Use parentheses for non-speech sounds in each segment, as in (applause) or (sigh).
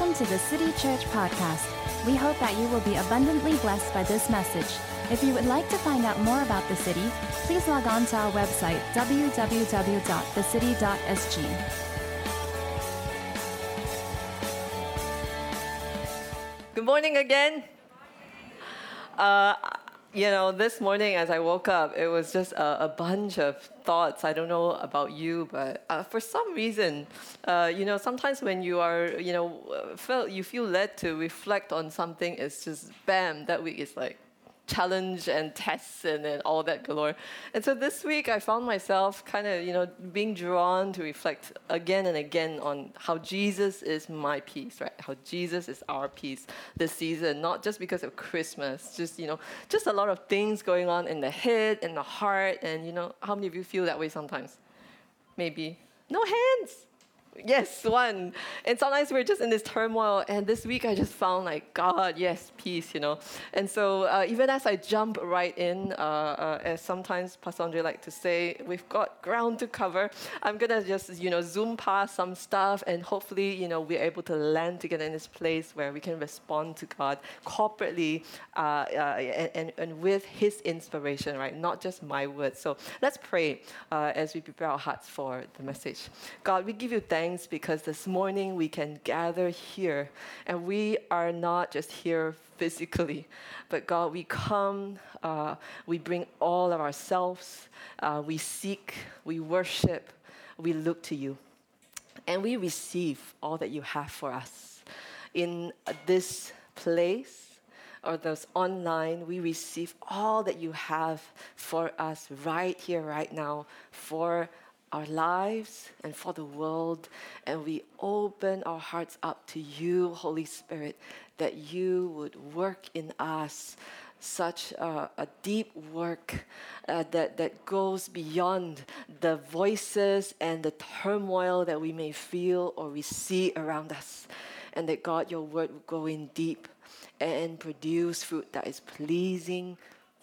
Welcome to the City Church Podcast. We hope that you will be abundantly blessed by this message. If you would like to find out more about the city, please log on to our website, www.thecity.sg. Good morning again. Uh, you know, this morning as I woke up, it was just a, a bunch of thoughts. I don't know about you, but uh, for some reason, uh, you know, sometimes when you are, you know, uh, felt you feel led to reflect on something, it's just bam, that week is like challenge and tests and, and all that galore. And so this week I found myself kind of, you know, being drawn to reflect again and again on how Jesus is my peace, right? How Jesus is our peace this season, not just because of Christmas, just, you know, just a lot of things going on in the head and the heart. And, you know, how many of you feel that way sometimes? Maybe. No hands. Yes, one. And sometimes we're just in this turmoil. And this week I just found like, God, yes, peace, you know. And so uh, even as I jump right in, uh, uh, as sometimes Pastor Andre like to say, we've got ground to cover. I'm gonna just, you know, zoom past some stuff and hopefully, you know, we're able to land together in this place where we can respond to God corporately uh, uh, and, and, and with His inspiration, right? Not just my words. So let's pray uh, as we prepare our hearts for the message. God, we give you thanks thanks because this morning we can gather here and we are not just here physically, but God, we come, uh, we bring all of ourselves, uh, we seek, we worship, we look to you, and we receive all that you have for us. In this place, or those online, we receive all that you have for us right here, right now, for our lives and for the world. And we open our hearts up to you, Holy Spirit, that you would work in us such a, deep work uh, that, that goes beyond the voices and the turmoil that we may feel or we see around us. And that God, your word will go in deep and produce fruit that is pleasing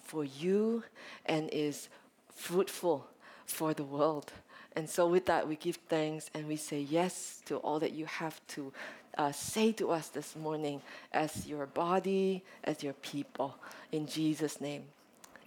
for you and is fruitful for the world. And so, with that, we give thanks and we say yes to all that you have to uh, say to us this morning as your body, as your people. In Jesus' name,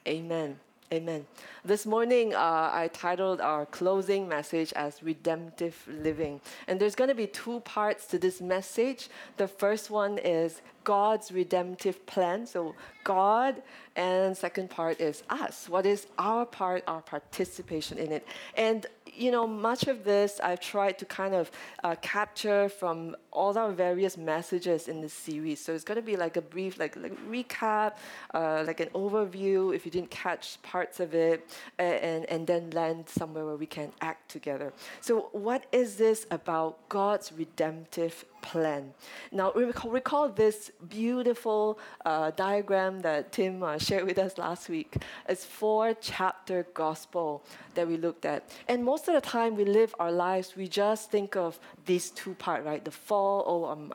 amen. Amen. This morning, uh, I titled our closing message as Redemptive Living. And there's going to be two parts to this message. The first one is God's redemptive plan. So, God, and second part is us. What is our part, our participation in it? And you know, much of this I've tried to kind of uh, capture from all our various messages in this series. So it's going to be like a brief, like, like recap, uh, like an overview if you didn't catch parts of it, and, and then land somewhere where we can act together. So, what is this about God's redemptive plan. Now, recall, recall this beautiful uh, diagram that Tim uh, shared with us last week. It's four chapter gospel that we looked at. And most of the time we live our lives, we just think of these two parts, right? The fall, oh, um,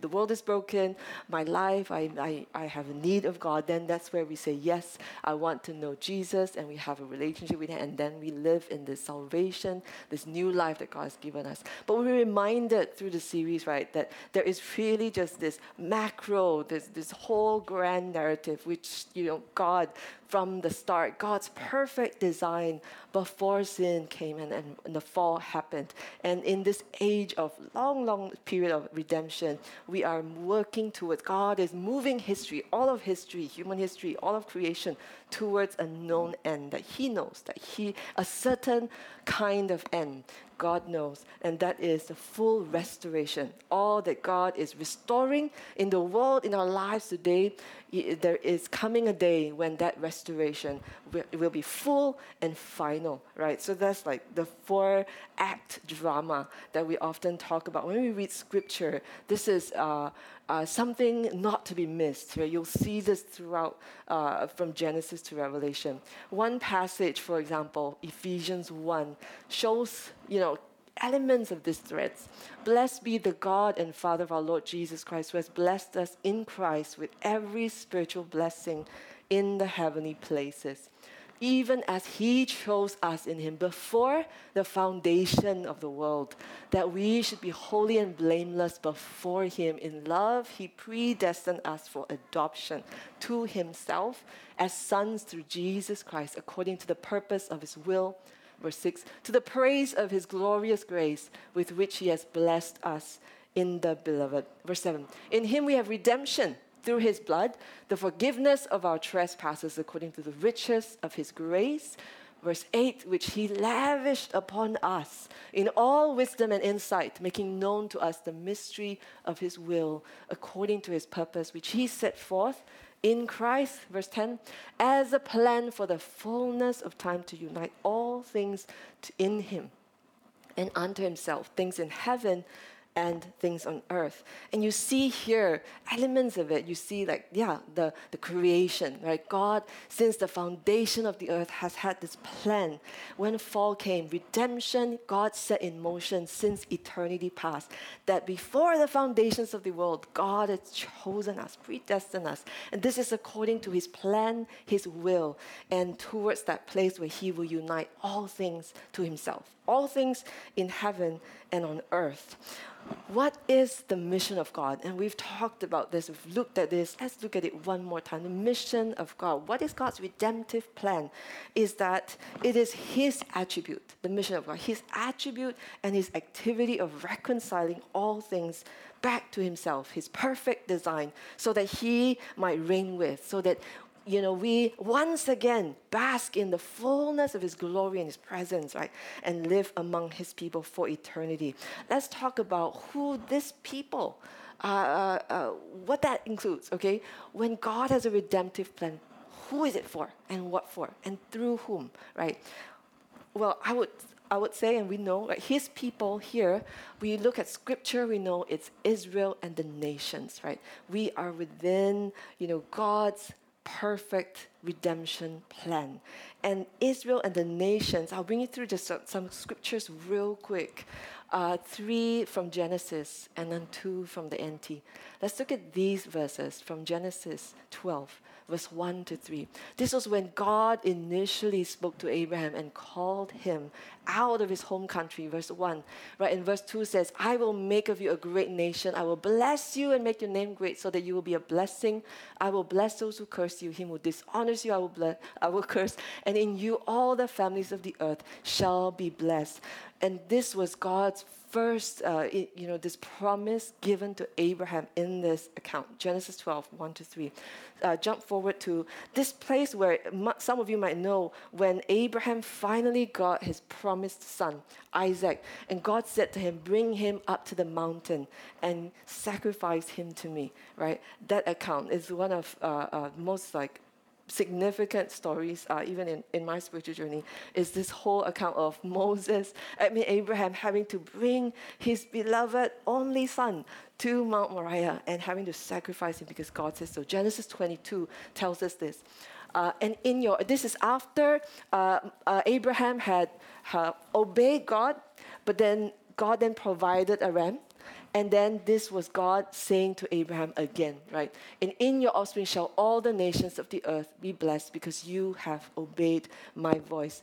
the world is broken, my life, I, I, I have a need of God. Then that's where we say, yes, I want to know Jesus, and we have a relationship with Him, and then we live in this salvation, this new life that God has given us. But we're reminded through the series, right, that there is really just this macro, this, this whole grand narrative, which, you know, God from the start, God's perfect design before sin came and, and, the fall happened. And in this age of long, long period of redemption, we are working towards God is moving history, all of history, human history, all of creation towards a known end that He knows, that He a certain kind of end. God knows, and that is the full restoration. All that God is restoring in the world, in our lives today, there is coming a day when that restoration will, will be full and final, right? So that's like the four act drama that we often talk about. When we read scripture, this is uh, uh, something not to be missed. Right? You'll see this throughout uh, from Genesis to Revelation. One passage, for example, Ephesians 1, shows, you know, elements of these threads. Blessed be the God and Father of our Lord Jesus Christ, who has blessed us in Christ with every spiritual blessing in the heavenly places even as He chose us in Him before the foundation of the world, that we should be holy and blameless before Him. In love, He predestined us for adoption to Himself as sons through Jesus Christ, according to the purpose of His will. Verse 6 To the praise of His glorious grace with which He has blessed us in the beloved. Verse 7 In Him we have redemption through his blood, the forgiveness of our trespasses according to the riches of his grace. Verse 8, which he lavished upon us in all wisdom and insight, making known to us the mystery of his will according to his purpose, which he set forth in Christ, verse 10, as a plan for the fullness of time to unite all things in him and unto himself, things in heaven and things on earth. And you see here elements of it. You see, like, yeah, the, the creation, right? God, since the foundation of the earth, has had this plan. When fall came, redemption, God set in motion since eternity past. That before the foundations of the world, God has chosen us, predestined us. And this is according to his plan, his will, and towards that place where he will unite all things to himself, all things in heaven and on earth what is the mission of God? And we've talked about this, we've looked at this. Let's look at it one more time. The mission of God. What is God's redemptive plan? Is that it is His attribute, the mission of God, His attribute and His activity of reconciling all things back to Himself, His perfect design, so that He might reign with, so that you know, we once again bask in the fullness of His glory and His presence, right? And live among His people for eternity. Let's talk about who this people, uh, uh, uh, what that includes, okay? When God has a redemptive plan, who is it for and what for and through whom, right? Well, I would I would say, and we know, like his people here, we look at scripture, we know it's Israel and the nations, right? We are within, you know, God's perfect redemption plan. And Israel and the nations, I'll bring you through just some scriptures real quick. Uh, three from Genesis and then two from the NT. Let's look at these verses from Genesis 12 verse 1 to 3. This was when God initially spoke to Abraham and called him out of his home country, verse 1. Right, and verse 2 says, I will make of you a great nation. I will bless you and make your name great so that you will be a blessing. I will bless those who curse you. Him who dishonors you, I will bless, I will curse. And in you all the families of the earth shall be blessed. And this was God's first, uh, it, you know, this promise given to Abraham in this account, Genesis 12, 1 to 3. Uh, jump forward to this place where some of you might know when Abraham finally got his promised son, Isaac, and God said to him, Bring him up to the mountain and sacrifice him to me, right? That account is one of uh, uh, most like significant stories, uh, even in, in my spiritual journey, is this whole account of (laughs) Moses, I mean, Abraham having to bring his beloved only son to Mount Moriah and having to sacrifice him because God says so. Genesis 22 tells us this. Uh, and in your, this is after uh, uh Abraham had obeyed God, but then God then provided a ram and then this was God saying to Abraham again, right? And in your offspring shall all the nations of the earth be blessed because you have obeyed my voice.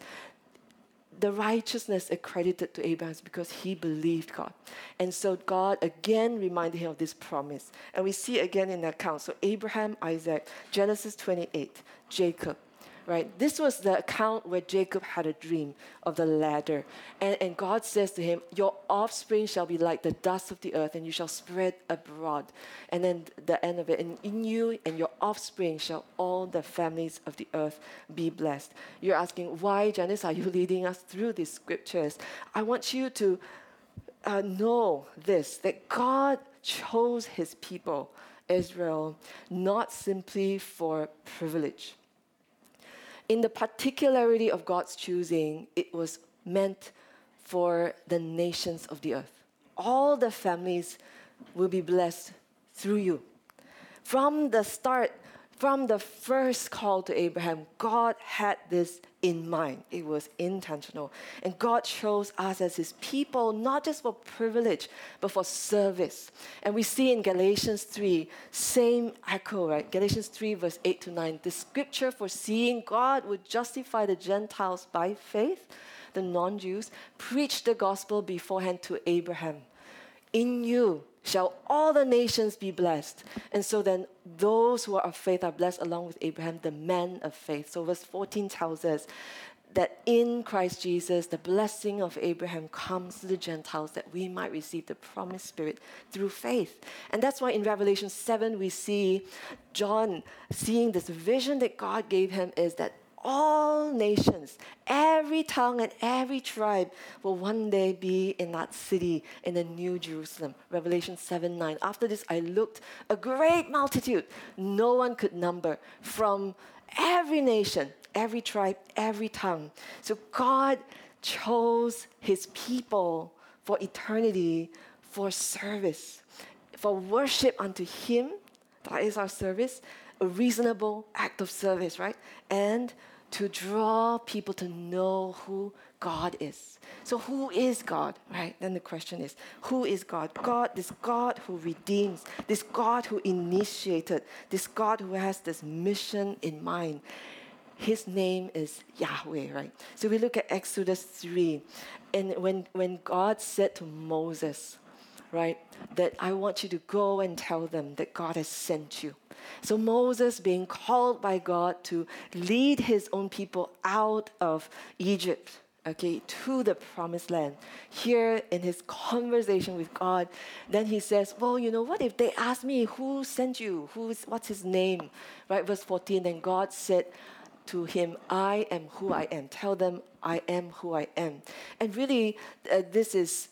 The righteousness accredited to Abraham is because he believed God. And so God again reminded him of this promise. And we see again in the account. So Abraham, Isaac, Genesis 28, Jacob, right? This was the account where Jacob had a dream of the ladder. And, and God says to him, Your offspring shall be like the dust of the earth, and you shall spread abroad. And then the end of it, and in you and your offspring shall all the families of the earth be blessed. You're asking, why, Janice, are you (laughs) leading us through these scriptures? I want you to uh, know this that God chose his people, Israel, not simply for privilege in the particularity of God's choosing, it was meant for the nations of the earth. All the families will be blessed through you. From the start, from the first call to Abraham, God had this in mind. It was intentional. And God chose us as his people, not just for privilege, but for service. And we see in Galatians 3, same echo, right? Galatians 3, verse 8 to 9. The scripture foreseeing God would justify the Gentiles by faith, the non Jews, preached the gospel beforehand to Abraham. In you, shall all the nations be blessed. And so then those who are of faith are blessed along with Abraham, the man of faith. So verse 14 tells us that in Christ Jesus, the blessing of Abraham comes to the Gentiles that we might receive the promised Spirit through faith. And that's why in Revelation 7, we see John seeing this vision that God gave him is that all nations, every tongue and every tribe will one day be in that city in the New Jerusalem. Revelation 7 9. After this, I looked, a great multitude, no one could number, from every nation, every tribe, every tongue. So God chose his people for eternity, for service, for worship unto him. That is our service, a reasonable act of service, right? And to draw people to know who God is. So, who is God, right? Then the question is, who is God? God, this God who redeems, this God who initiated, this God who has this mission in mind. His name is Yahweh, right? So we look at Exodus 3, and when, when God said to Moses, right, that I want you to go and tell them that God has sent you. So Moses, being called by God to lead his own people out of Egypt, okay, to the promised land. Here in his conversation with God, then he says, Well, you know, what if they ask me who sent you? Who's what's his name? Right, verse 14, then God said to him, I am who I am. Tell them I am who I am. And really, uh, this is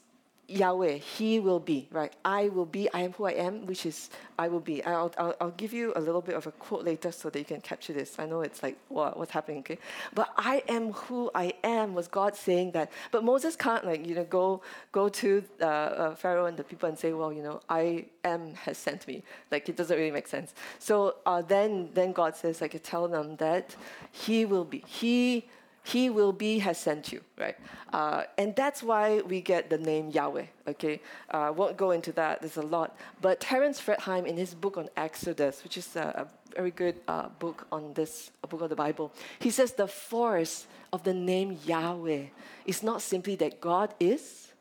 Yahweh, He will be, right? I will be, I am who I am, which is I will be. I'll, I'll, I'll give you a little bit of a quote later so that you can capture this. I know it's like, what, what's happening, okay? But I am who I am was God saying that. But Moses can't, like, you know, go, go to uh, uh, Pharaoh and the people and say, well, you know, I am has sent me. Like, it doesn't really make sense. So uh, then, then God says, like, tell them that He will be. He he will be has sent you, right? Uh, and that's why we get the name Yahweh, okay? I uh, won't go into that, there's a lot. But Terence Fretheim, in his book on Exodus, which is a, a very good uh, book on this book of the Bible, he says the force of the name Yahweh is not simply that God is,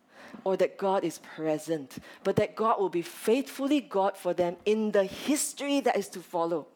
or that God is present, but that God will be faithfully God for them in the history that is to follow.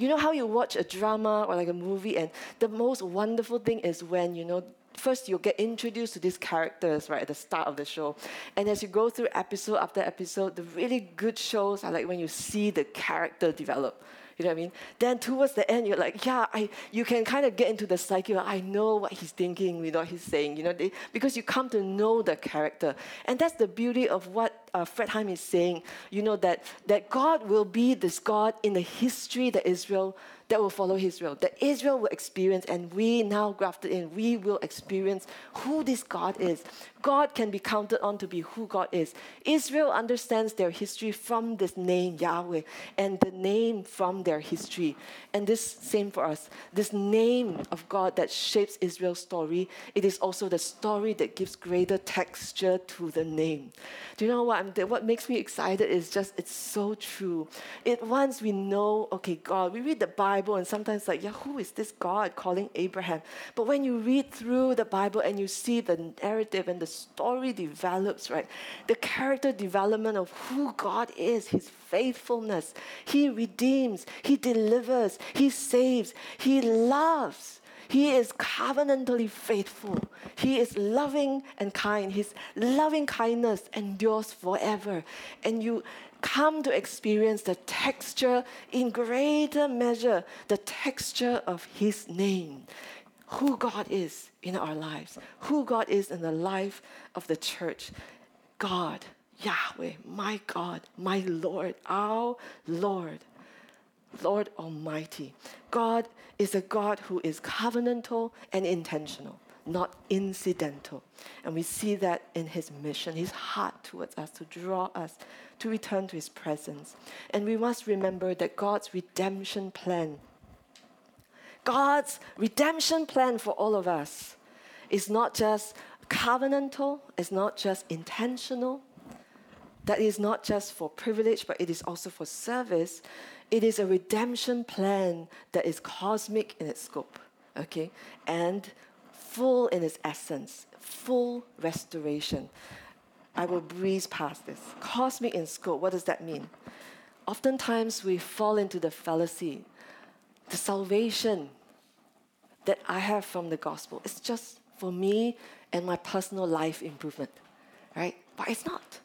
You know how you watch a drama or like a movie, and the most wonderful thing is when, you know, first you get introduced to these characters right at the start of the show. And as you go through episode after episode the really good shows are like when you see the character develop you know what I mean? Then towards the end, you're like, yeah, I, you can kind of get into the psyche. I know what he's thinking, know what he's saying, you know, they, because you come to know the character. And that's the beauty of what uh, is saying, you know, that, that God will be this God in the history that Israel that will follow Israel, that Israel will experience, and we now grafted in, we will experience who this God is. God can be counted on to be who God is. Israel understands their history from this name, Yahweh, and the name from their history. And this same for us. This name of God that shapes Israel's story, it is also the story that gives greater texture to the name. Do you know what? I'm, what makes me excited is just it's so true. It once we know, okay, God, we read the Bible Bible and sometimes like, yeah, who is this God calling Abraham? But when you read through the Bible and you see the narrative and the story develops, right? The character development of who God is, his faithfulness. He redeems, he delivers, he saves, he loves. He is covenantally faithful. He is loving and kind. His loving kindness endures forever. And you come to experience the texture in greater measure, the texture of His name, who God is in our lives, who God is in the life of the church. God, Yahweh, my God, my Lord, our Lord, Lord Almighty. God is a God who is covenantal and intentional. not incidental. And we see that in his mission, his heart towards us to draw us to return to his presence. And we must remember that God's redemption plan, God's redemption plan for all of us, is not just covenantal, it's not just intentional, that is not just for privilege, but it is also for service. It is a redemption plan that is cosmic in its scope, okay, and full in its essence, full restoration. I will breeze past this. Cosmic in scope, what does that mean? Oftentimes we fall into the fallacy. The salvation that I have from the gospel is just for me and my personal life improvement, right? But it's not.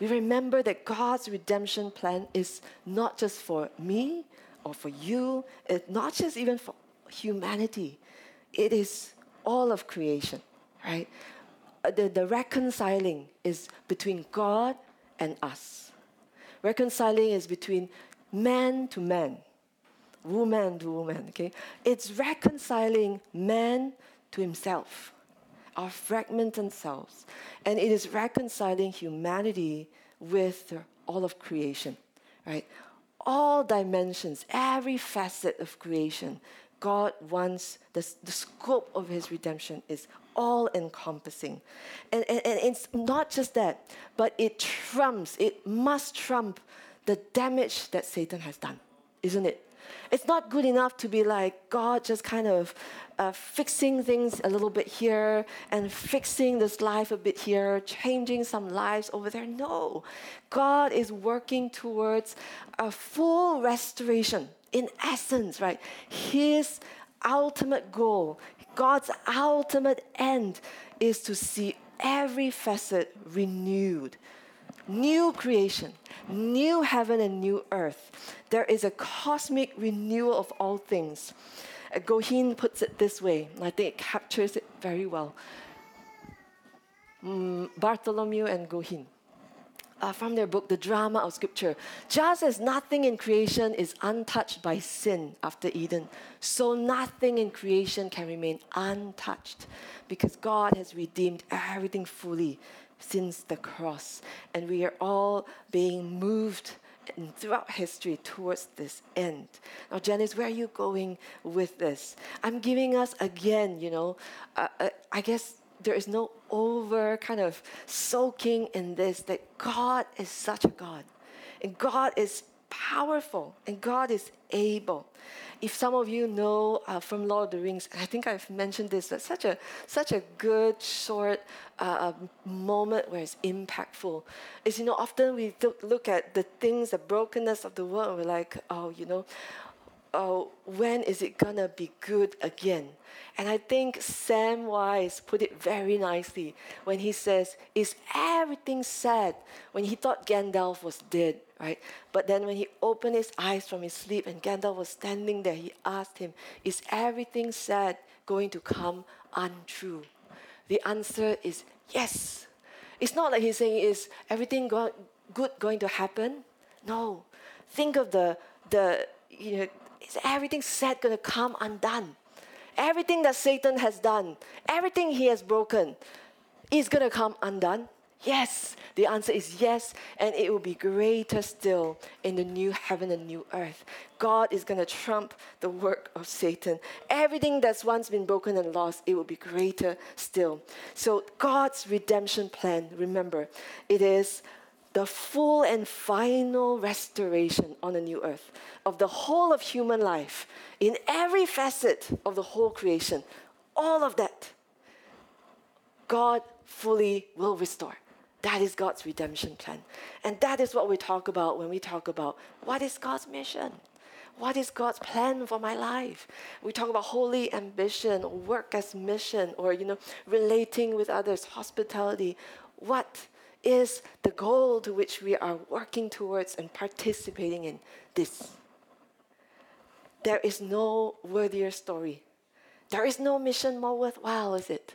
We remember that God's redemption plan is not just for me or for you, it's not just even for humanity, it is all of creation, right? Uh, the, the reconciling is between God and us. Reconciling is between man to man, woman to woman, okay? It's reconciling man to himself, our fragmented selves. And it is reconciling humanity with all of creation, right? All dimensions, every facet of creation God wants, the, the scope of his redemption is all encompassing. And, and, and it's not just that, but it trumps, it must trump the damage that Satan has done, isn't it? It's not good enough to be like God just kind of uh, fixing things a little bit here and fixing this life a bit here, changing some lives over there. No, God is working towards a full restoration in essence, right, his ultimate goal, God's ultimate end is to see every facet renewed. New creation, new heaven and new earth. There is a cosmic renewal of all things. Uh, Goheen puts it this way, and I think it captures it very well. Mm, Bartholomew and Goheen uh, from their book, The Drama of Scripture. Just as nothing in creation is untouched by sin after Eden, so nothing in creation can remain untouched because God has redeemed everything fully since the cross. And we are all being moved throughout history towards this end. Now, Janice, where are you going with this? I'm giving us again, you know, uh, uh, I guess there is no over kind of soaking in this that God is such a God. And God is powerful and God is able. If some of you know uh, from Lord of the Rings, I think I've mentioned this, but such a such a good short uh, moment where it's impactful. Is you know often we look at the things, the brokenness of the world, and we're like, oh, you know, oh, when is it gonna be good again? And I think Samwise put it very nicely when he says, Is everything sad? When he thought Gandalf was dead, right? But then when he opened his eyes from his sleep and Gandalf was standing there, he asked him, Is everything said going to come untrue? The answer is yes. It's not like he's saying, Is everything go- good going to happen? No. Think of the, the you know, is everything said going to come undone? everything that Satan has done, everything he has broken, is going to come undone? Yes. The answer is yes, and it will be greater still in the new heaven and new earth. God is going to trump the work of Satan. Everything that's once been broken and lost, it will be greater still. So, God's redemption plan, remember, it is the full and final restoration on a new earth of the whole of human life in every facet of the whole creation. All of that, God fully will restore. That is God's redemption plan. And that is what we talk about when we talk about what is God's mission? What is God's plan for my life? We talk about holy ambition, work as mission, or you know, relating with others, hospitality. What is the goal to which we are working towards and participating in this. There is no worthier story. There is no mission more worthwhile, is it?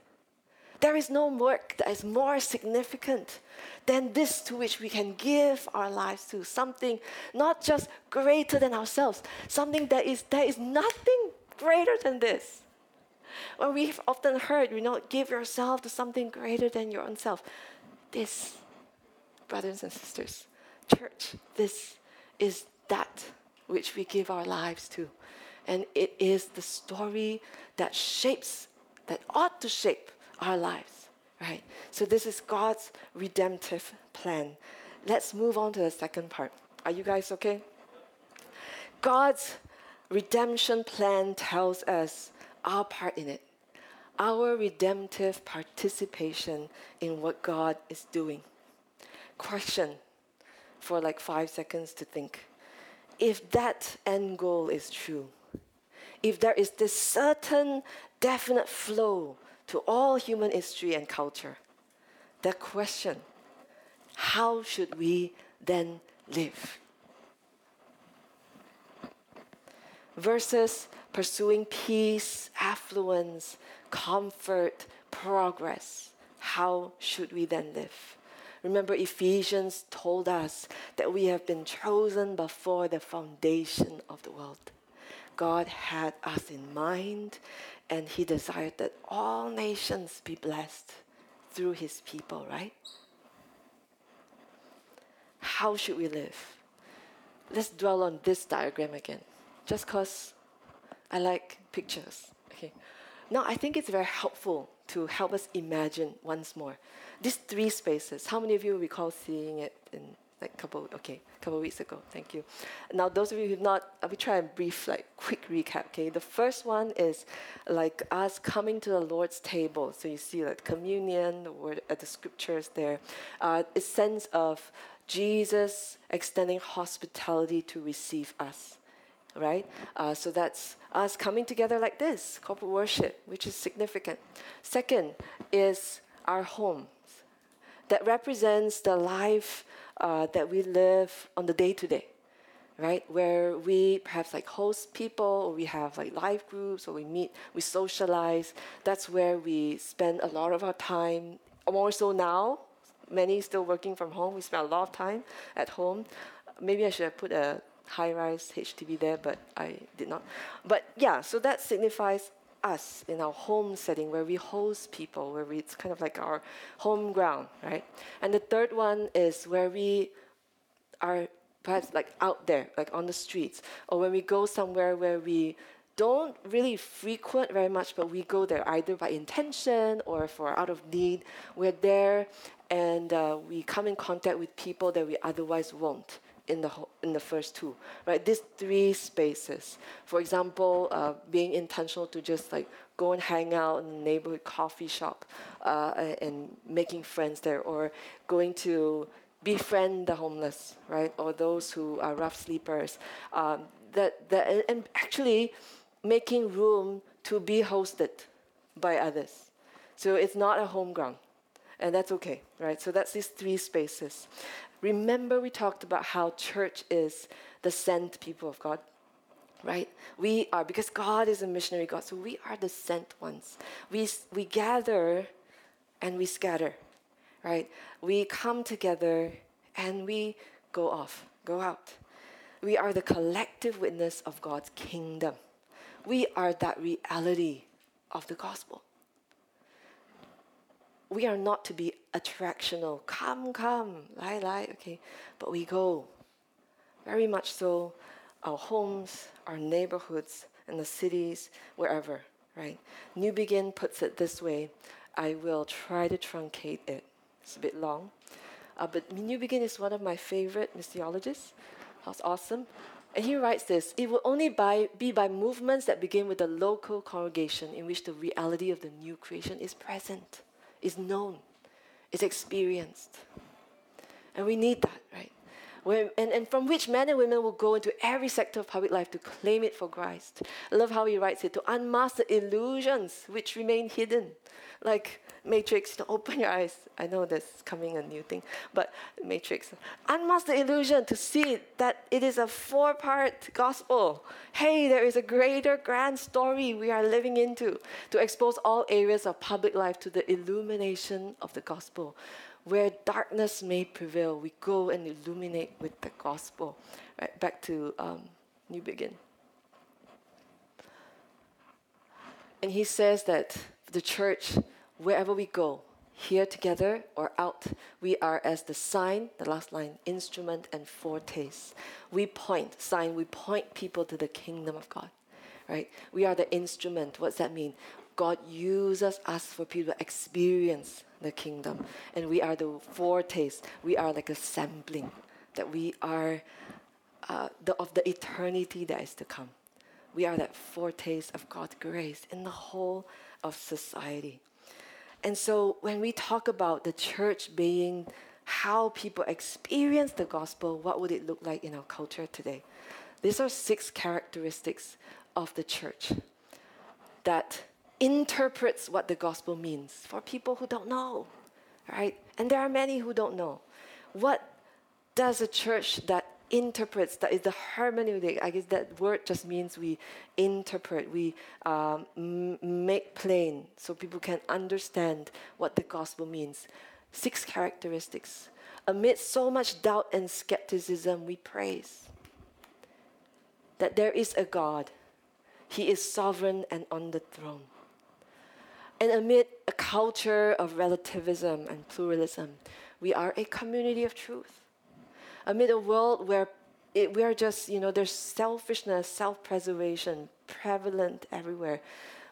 There is no work that is more significant than this to which we can give our lives to. Something not just greater than ourselves, something that is there is nothing greater than this. When we've often heard, you know, give yourself to something greater than your own self. This, brothers and sisters, church, this is that which we give our lives to. And it is the story that shapes, that ought to shape our lives, right? So this is God's redemptive plan. Let's move on to the second part. Are you guys okay? God's redemption plan tells us our part in it, our redemptive participation in what God is doing. Question for like five seconds to think. If that end goal is true, if there is this certain definite flow to all human history and culture, the question, how should we then live? Versus pursuing peace, affluence, comfort, progress, how should we then live? Remember, Ephesians told us that we have been chosen before the foundation of the world. God had us in mind, and He desired that all nations be blessed through His people, right? How should we live? Let's dwell on this diagram again, just because I like pictures. Okay. Now, I think it's very helpful to help us imagine once more these three spaces. How many of you recall seeing it in like a couple okay couple weeks ago. Thank you. Now those of you who've not will try and brief like quick recap okay? The first one is like us coming to the lord's table. So you see like communion the word at the scriptures there uh, a sense of jesus extending hospitality to receive us right? Uh, so that's us coming together like this corporate worship which is significant. Second is our home that represents the life uh, that we live on the day to day, right? Where we perhaps like host people, or we have like live groups, or we meet, we socialize. That's where we spend a lot of our time. More so now, many still working from home. We spend a lot of time at home. Maybe I should have put a high-rise HDB there, but I did not. But yeah, so that signifies us in our home setting where we host people, where we, it's kind of like our home ground, right? And the third one is where we are perhaps like out there, like on the streets, or when we go somewhere where we don't really frequent very much, but we go there either by intention or for out of need. We're there and uh, we come in contact with people that we otherwise won't in the in the first two, right? These three spaces. For example, uh, being intentional to just like go and hang out in a neighborhood coffee shop uh, and making friends there, or going to befriend the homeless, right, or those who are rough sleepers. Um, that that and actually making room to be hosted by others. So it's not a home ground and that's okay, right? So that's these three spaces. Remember, we talked about how church is the sent people of God, right? We are, because God is a missionary God, so we are the sent ones. We, we gather and we scatter, right? We come together and we go off, go out. We are the collective witness of God's kingdom. We are that reality of the gospel we are not to be attractional. Come, come, lie, lie, okay. But we go. Very much so, our homes, our neighborhoods, and the cities, wherever, right? Newbigin puts it this way. I will try to truncate it. It's a bit long. Uh, but Newbigin is one of my favorite missiologists. That's awesome. And he writes this It will only by, be by movements that begin with the local congregation in which the reality of the new creation is present is known, is experienced. And we need that, right? Where, and, and from which men and women will go into every sector of public life to claim it for Christ. I love how he writes it to unmask the illusions which remain hidden. Like Matrix, open your eyes. I know there's coming a new thing, but Matrix, unmask the illusion to see that it is a four part gospel. Hey, there is a greater grand story we are living into to expose all areas of public life to the illumination of the gospel. Where darkness may prevail, we go and illuminate with the gospel. Right, back to um, Newbigin. And he says that the church, wherever we go, here together or out, we are as the sign, the last line, instrument and foretaste. We point, sign, we point people to the kingdom of God, right? We are the instrument. What's that mean? God uses us for people to experience the kingdom. And we are the foretaste. We are like a sampling that we are uh, the, of the eternity that is to come. We are that foretaste of God's grace in the whole of society. And so when we talk about the church being how people experience the gospel, what would it look like in our culture today? These are six characteristics of the church that interprets what the gospel means for people who don't know, right? And there are many who don't know. What does a church that interprets that is the hermeneutic i guess that word just means we interpret we um, make plain so people can understand what the gospel means. Six characteristics. Amid so much doubt and skepticism we praise that there is a god. He is sovereign and on the throne. And amid a culture of relativism and pluralism we are a community of truth amid a world where it, we are just, you know, there's selfishness, self preservation prevalent everywhere.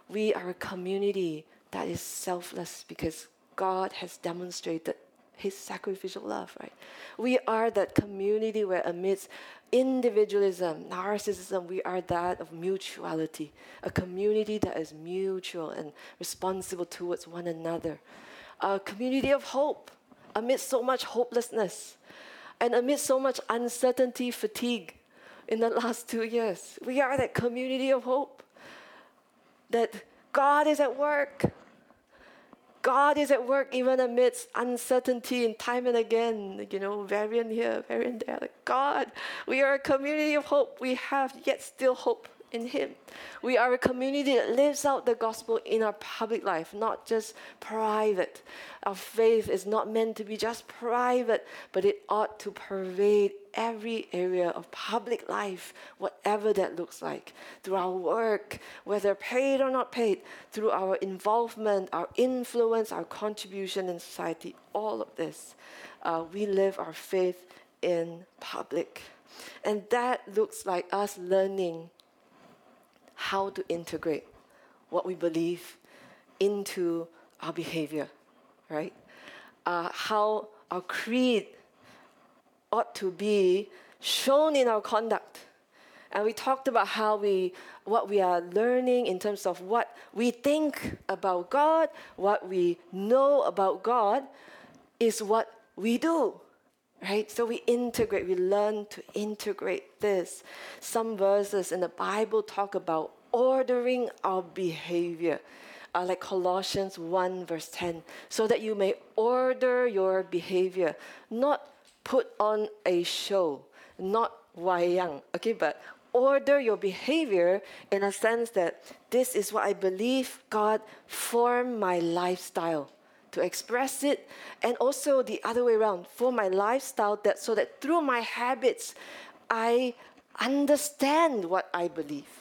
We are a community that is selfless because God has demonstrated his sacrificial love, right? We are that community where amidst individualism, narcissism, we are that of mutuality, a community that is mutual and responsible towards one another, a community of hope amidst so much hopelessness. And amid so much uncertainty, fatigue in the last two years, we are that community of hope that God is at work. God is at work even amidst uncertainty and time and again, you know, variant here, variant there. Like God, we are a community of hope. We have yet still hope in Him. We are a community that lives out the gospel in our public life, not just private. Our faith is not meant to be just private, but it ought to pervade every area of public life, whatever that looks like, through our work, whether paid or not paid, through our involvement, our influence, our contribution in society, all of this. Uh, we live our faith in public. And that looks like us learning how to integrate what we believe into our behavior, right? Uh, how our creed ought to be shown in our conduct. And we talked about how we, what we are learning in terms of what we think about God, what we know about God, is what we do right? So we integrate, we learn to integrate this. Some verses in the Bible talk about ordering our behavior. Uh, like Colossians 1, verse 10, so that you may order your behavior, not put on a show, not wayang, okay, but order your behavior in a sense that this is what I believe God formed my lifestyle to express it, and also the other way around for my lifestyle, that so that through my habits, I understand what I believe,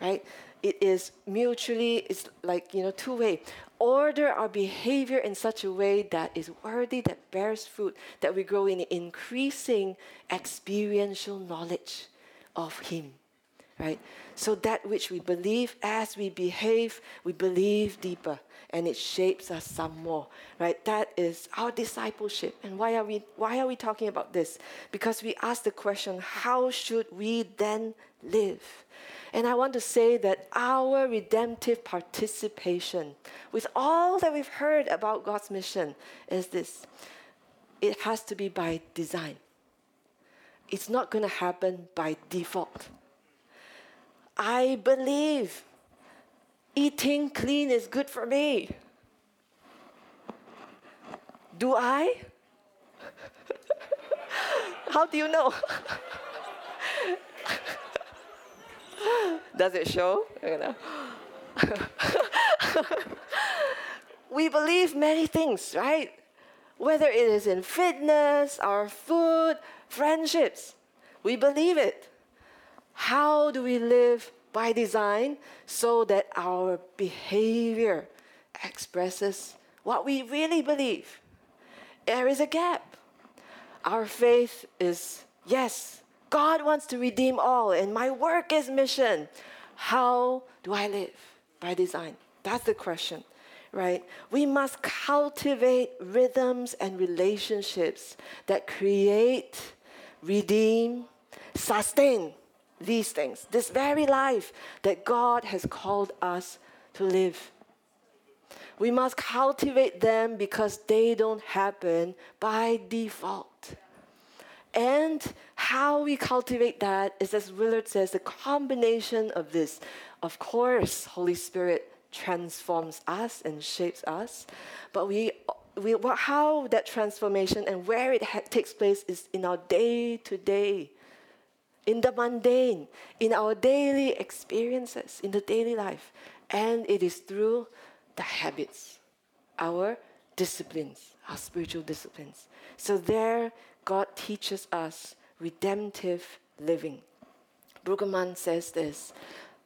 right? It is mutually, it's like, you know, two way. Order our behavior in such a way that is worthy, that bears fruit, that we grow in increasing experiential knowledge of Him right? So that which we believe, as we behave, we believe deeper, and it shapes us some more, right? That is our discipleship. And why are we why are we talking about this? Because we ask the question, how should we then live? And I want to say that our redemptive participation with all that we've heard about God's mission is this. It has to be by design. It's not going to happen by default I believe eating clean is good for me. Do I? (laughs) How do you know? (laughs) Does it show? (laughs) We believe many things, right? Whether it is in fitness, our food, friendships, we believe it. How do we live by design so that our behavior expresses what we really believe. There is a gap. Our faith is yes, God wants to redeem all, and my work is mission. How do I live? By design. That's the question, right? We must cultivate rhythms and relationships that create, redeem, sustain these things, this very life that God has called us to live. We must cultivate them because they don't happen by default. And how we cultivate that is, as Willard says, the combination of this. Of course, Holy Spirit transforms us and shapes us, but we, we how that transformation and where it ha- takes place is in our day to day, in the mundane, in our daily experiences, in the daily life, and it is through the habits, our disciplines, our spiritual disciplines. So there God teaches us redemptive living. Brueggemann says this.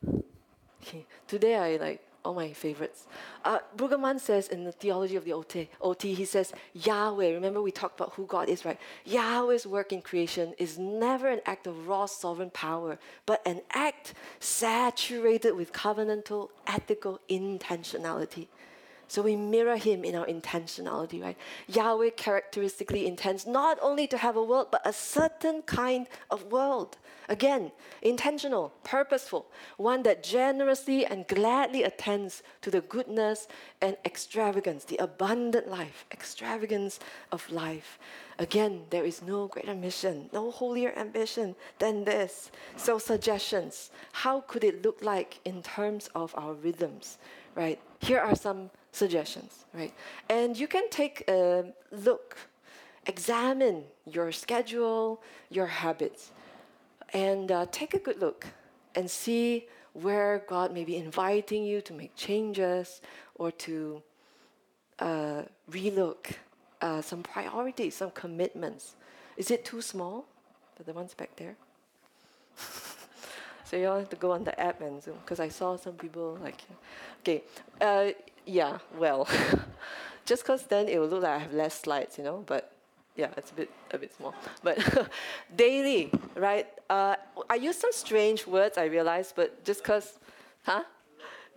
(laughs) Today I like all my favorites. Uh, Brueggemann says in the theology of the OT, OT, he says, Yahweh, remember we talked about who God is, right? Yahweh's work in creation is never an act of raw sovereign power, but an act saturated with covenantal, ethical intentionality. So we mirror him in our intentionality, right? Yahweh characteristically intends not only to have a world, but a certain kind of world. Again, intentional, purposeful, one that generously and gladly attends to the goodness and extravagance, the abundant life, extravagance of life. Again, there is no greater mission, no holier ambition than this. So, suggestions how could it look like in terms of our rhythms, right? Here are some suggestions, right? And you can take a look, examine your schedule, your habits, and uh, take a good look and see where God may be inviting you to make changes or to uh, relook uh, some priorities, some commitments. Is it too small? For the ones back there? (laughs) so you all have to go on the app and Zoom because I saw some people like, okay, uh, yeah, well, (laughs) just because then it will look like I have less slides, you know, but yeah, it's a bit a bit small. But (laughs) daily, right? Uh, I use some strange words, I realize, but just because, huh?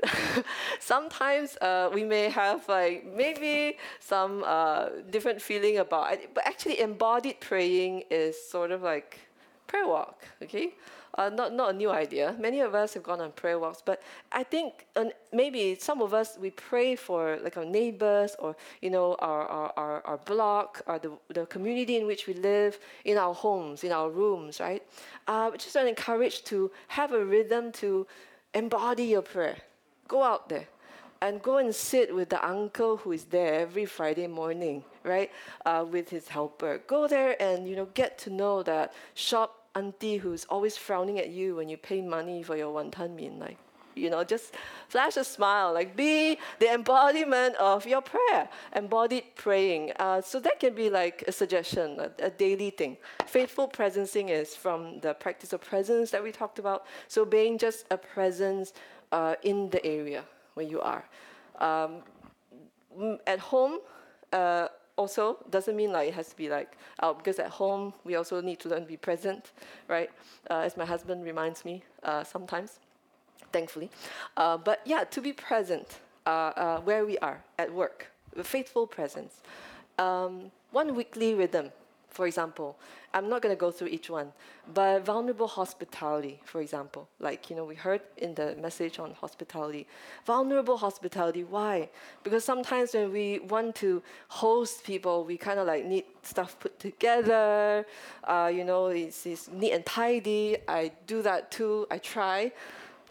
(laughs) Sometimes uh, we may have like maybe some uh, different feeling about it, but actually embodied praying is sort of like prayer walk, okay? Uh, not, not a new idea. Many of us have gone on prayer walks, but I think maybe some of us, we pray for like our neighbors or, you know, our, our, our, our block or the, the community in which we live, in our homes, in our rooms, right? Uh, just to encourage to have a rhythm to embody your prayer. Go out there and go and sit with the uncle who is there every Friday morning, right, uh, with his helper. Go there and you know get to know that shop auntie who's always frowning at you when you pay money for your wonton min, like, you know, just flash a smile, like be the embodiment of your prayer, embodied praying. Uh, so that can be like a suggestion, a, a, daily thing. Faithful presencing is from the practice of presence that we talked about. So being just a presence uh, in the area where you are. Um, at home, uh, also doesn't mean like it has to be like out because at home we also need to learn to be present, right? Uh, as my husband reminds me uh, sometimes, thankfully. Uh, but yeah, to be present uh, uh, where we are at work, faithful presence. Um, one weekly rhythm for example, I'm not going to go through each one, but vulnerable hospitality, for example, like you know we heard in the message on hospitality, vulnerable hospitality. Why? Because sometimes when we want to host people, we kind of like need stuff put together. Uh, you know, it's, it's neat and tidy. I do that too. I try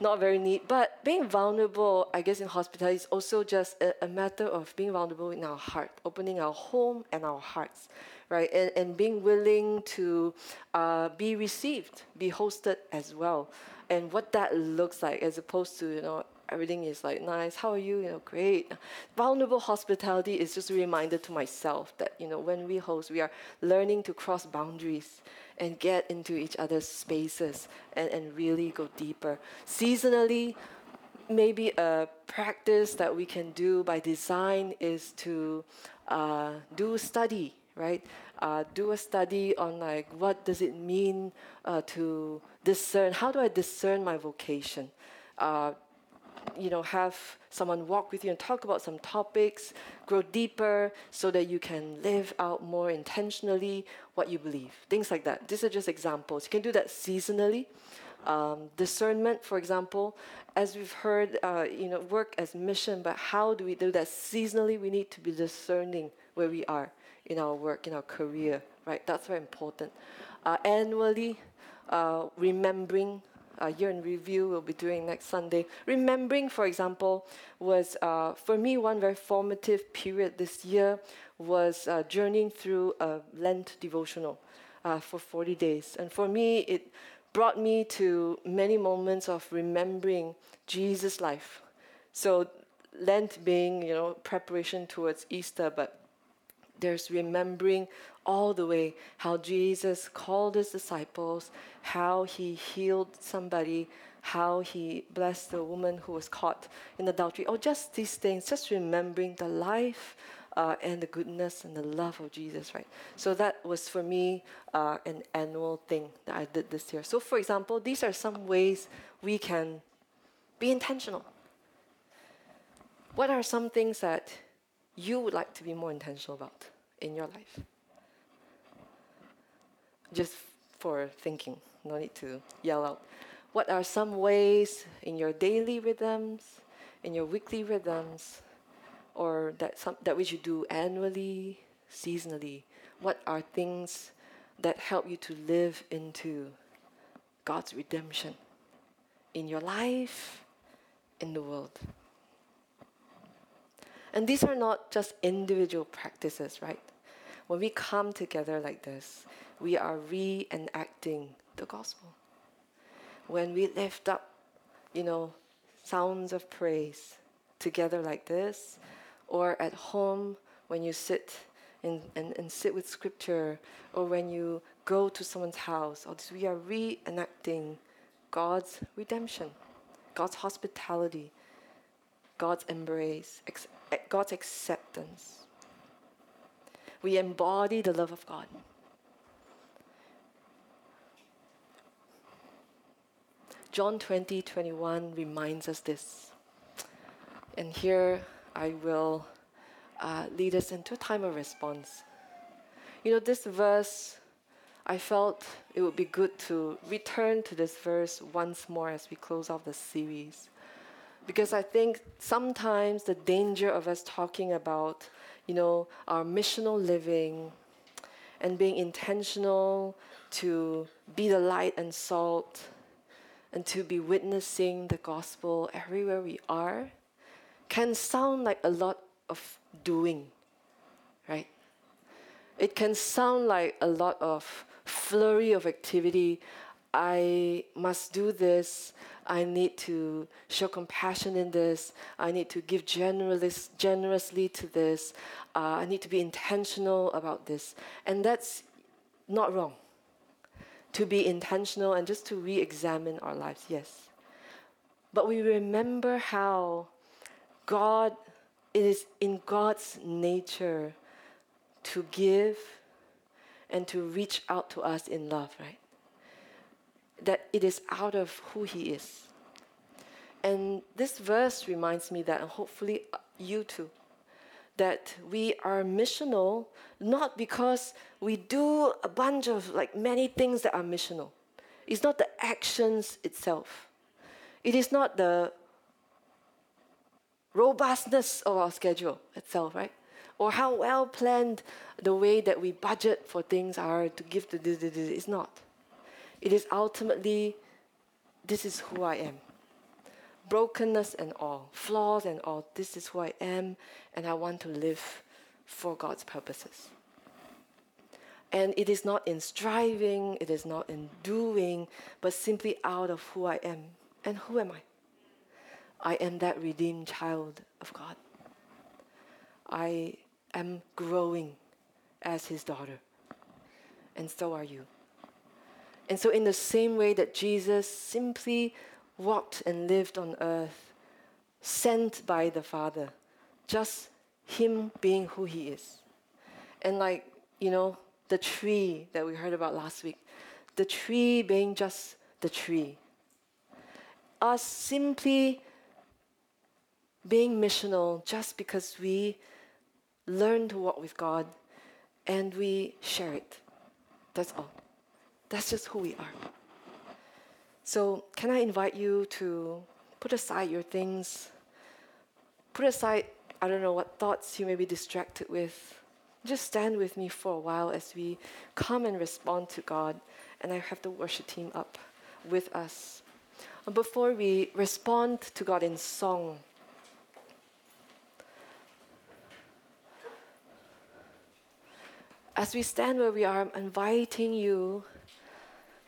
not very neat. But being vulnerable, I guess, in hospitality is also just a, a, matter of being vulnerable in our heart, opening our home and our hearts right? And, and being willing to uh, be received, be hosted as well. And what that looks like as opposed to, you know, everything is like nice. How are you? You know, great. Vulnerable hospitality is just a reminder to myself that you know when we host, we are learning to cross boundaries and get into each other's spaces and, and really go deeper. Seasonally, maybe a practice that we can do by design is to uh, do study, right? Uh, do a study on like what does it mean uh, to discern. How do I discern my vocation? Uh, you know, have someone walk with you and talk about some topics, grow deeper so that you can live out more intentionally what you believe. Things like that. These are just examples. You can do that seasonally. Um, discernment, for example, as we've heard, uh, you know, work as mission, but how do we do that seasonally? We need to be discerning where we are in our work, in our career, right? That's very important. Uh, annually, uh, remembering uh, year in review we'll be doing next Sunday. Remembering, for example, was uh, for me one very formative period this year was uh, journeying through a Lent devotional uh, for 40 days. And for me, it brought me to many moments of remembering Jesus' life. So Lent being, you know, preparation towards Easter, but there's remembering all the way how Jesus called his disciples, how he healed somebody, how he blessed the woman who was caught in adultery. Oh, just these things, just remembering the life uh, and the goodness and the love of Jesus, right? So that was for me uh, an annual thing that I did this year. So, for example, these are some ways we can be intentional. What are some things that you would like to be more intentional about in your life? Just for thinking, no need to yell out. What are some ways in your daily rhythms, in your weekly rhythms, or that some that we should do annually, seasonally? What are things that help you to live into God's redemption in your life, in the world? And these are not just individual practices, right? When we come together like this, we are reenacting the gospel. When we lift up, you know, sounds of praise together like this, or at home when you sit and, and, and sit with scripture, or when you go to someone's house, or we are reenacting God's redemption, God's hospitality, God's embrace, God's acceptance. We embody the love of God. John 20, 21 reminds us this. And here I will uh, lead us into a time of response. You know, this verse, I felt it would be good to return to this verse once more as we close off the series. Because I think sometimes the danger of us talking about, you know, our missional living and being intentional to be the light and salt and to be witnessing the gospel everywhere we are can sound like a lot of doing, right? It can sound like a lot of flurry of activity. I must do this. I need to show compassion in this. I need to give generous, generously to this. Uh, I need to be intentional about this. And that's not wrong. To be intentional and just to re examine our lives, yes. But we remember how God, it is in God's nature to give and to reach out to us in love, right? that it is out of who He is. And this verse reminds me that, and hopefully uh, you too, that we are missional not because we do a bunch of like many things that are missional. It's not the actions itself. It is not the robustness of our schedule itself, right? Or how well planned the way that we budget for things are to give to this, this, this. It's not. It is ultimately, this is who I am. Brokenness and all, flaws and all, this is who I am, and I want to live for God's purposes. And it is not in striving, it is not in doing, but simply out of who I am. And who am I? I am that redeemed child of God. I am growing as his daughter. And so are you. And so, in the same way that Jesus simply walked and lived on earth, sent by the Father, just him being who he is. And, like, you know, the tree that we heard about last week, the tree being just the tree. Us simply being missional just because we learn to walk with God and we share it. That's all. That's just who we are. So, can I invite you to put aside your things? Put aside, I don't know what thoughts you may be distracted with. Just stand with me for a while as we come and respond to God. And I have the worship team up with us. Before we respond to God in song, as we stand where we are, I'm inviting you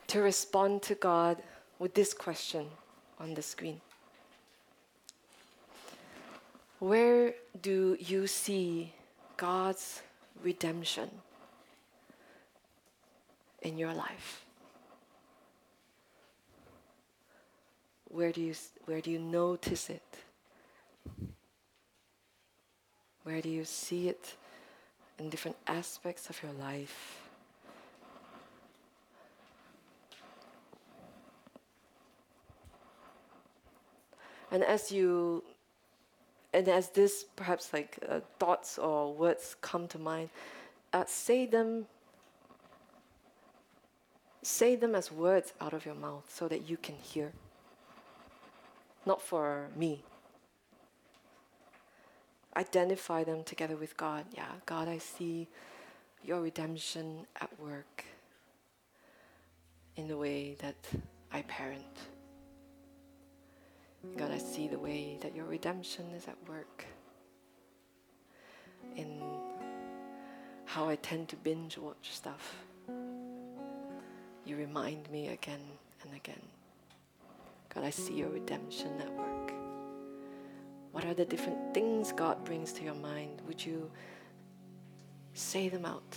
to respond to God with this question on the screen Where do you see God's redemption in your life? Where do you, where do you notice it? Where do you see it in different aspects of your life? And as you, and as this perhaps like uh, thoughts or words come to mind, uh, say them. Say them as words out of your mouth so that you can hear. Not for me. Identify them together with God. Yeah, God, I see your redemption at work in the way that I parent. God, I see the way that your redemption is at work in how I tend to binge watch stuff. You remind me again and again. God, I see your redemption at work. What are the different things God brings to your mind? Would you say them out?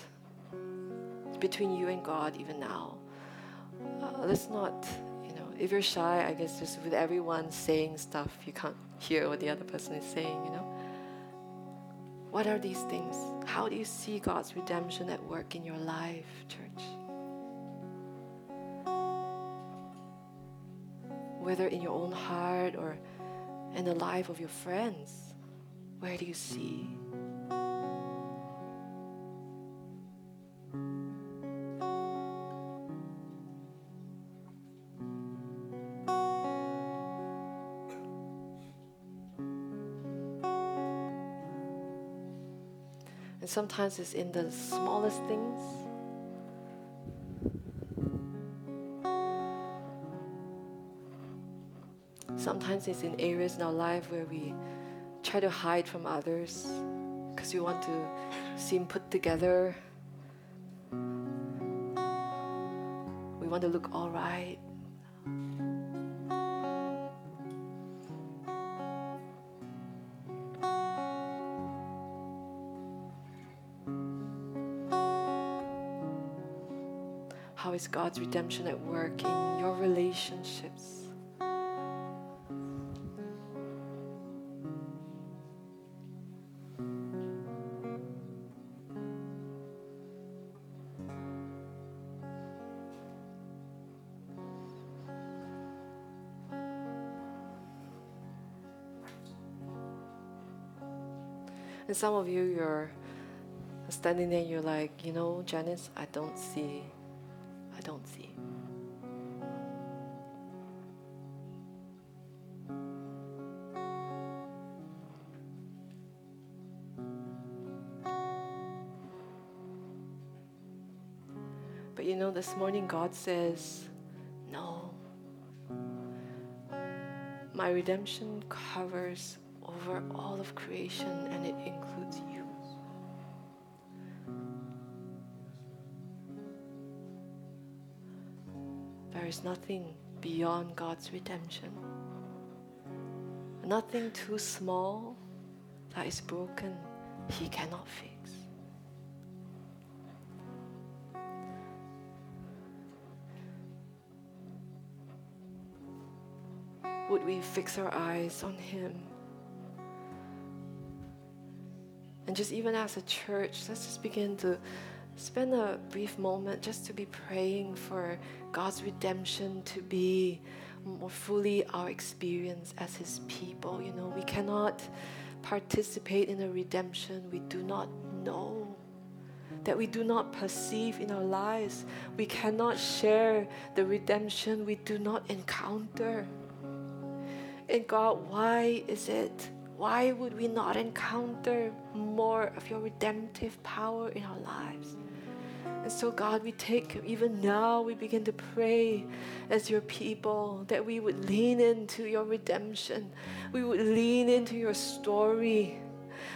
It's between you and God, even now. Uh, let's not if you're shy, I guess just with everyone saying stuff, you can't hear what the other person is saying, you know? What are these things? How do you see God's redemption at work in your life, church? Whether in your own heart or in the life of your friends, where do you see sometimes it's in the smallest things. Sometimes it's in areas in our life where we try to hide from others because we want to seem put together. We want to look all right. God's redemption at work in your relationships? And some of you, you're standing there, you're like, you know, Janice, I don't see don't see. But you know, this morning God says, No. My redemption covers over all of creation and it includes you. Nothing beyond God's redemption. Nothing too small that is broken, He cannot fix. Would we fix our eyes on Him? And just even as a church, let's just begin to spend a brief moment just to be praying for God's redemption to be more fully our experience as His people. You know, we cannot participate in a redemption we do not know, that we do not perceive in our lives. We cannot share the redemption we do not encounter. And God, why is it? Why would we not encounter more of your redemptive power in our lives? And so, God, we take, even now, we begin to pray as your people that we would lean into your redemption. We would lean into your story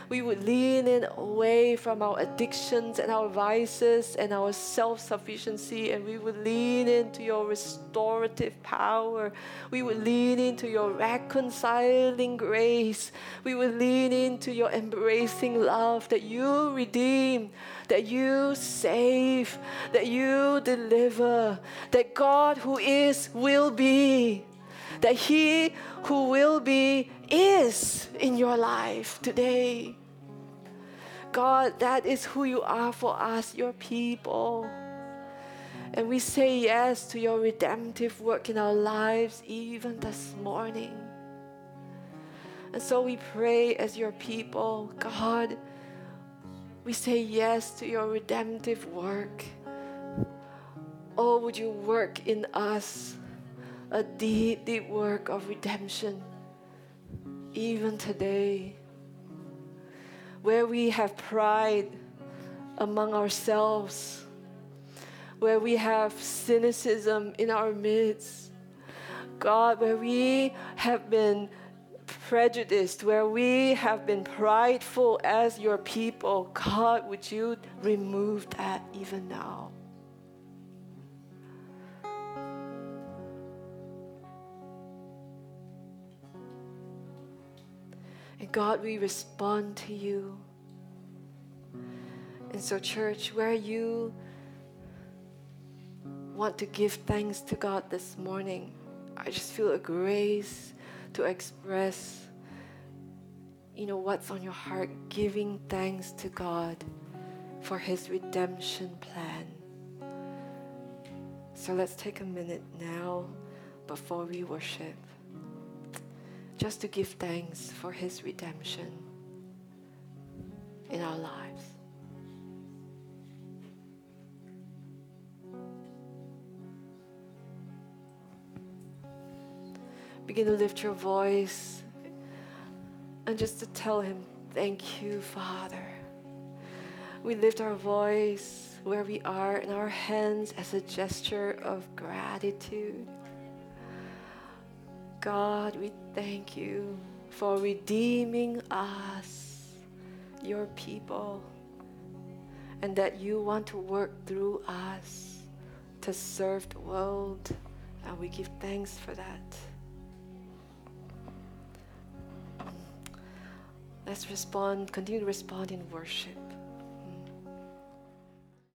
we would lean in away from our addictions and our vices and our self sufficiency, and we would lean into your restorative power. We would lean into your reconciling grace. We would lean into your embracing love that you redeem, that you save, that you deliver, that God who is will be that He who will be is in your life today. God, that is who you are for us, your people. And we say yes to your redemptive work in our lives even this morning. And so we pray as your people, God, we say yes to your redemptive work. Oh, would you work in us a deep, deep work of redemption even today? where we have pride among ourselves, where we have cynicism in our midst. God, where we have been prejudiced, where we have been prideful as your people, God, would you remove that even now? God, we respond to you. And so, church, where you want to give thanks to God this morning, I just feel a grace to express, you know, what's on your heart, giving thanks to God for His redemption plan. So let's take a minute now before we worship just to give thanks for His redemption in our lives. Begin to lift your voice and just to tell Him, Thank you, Father. We lift our voice where we are in our hands as a gesture of gratitude. God, we thank you for redeeming us, your people, and that you want to work through us to serve the world. And we give thanks for that. Let's respond, continue to respond in worship.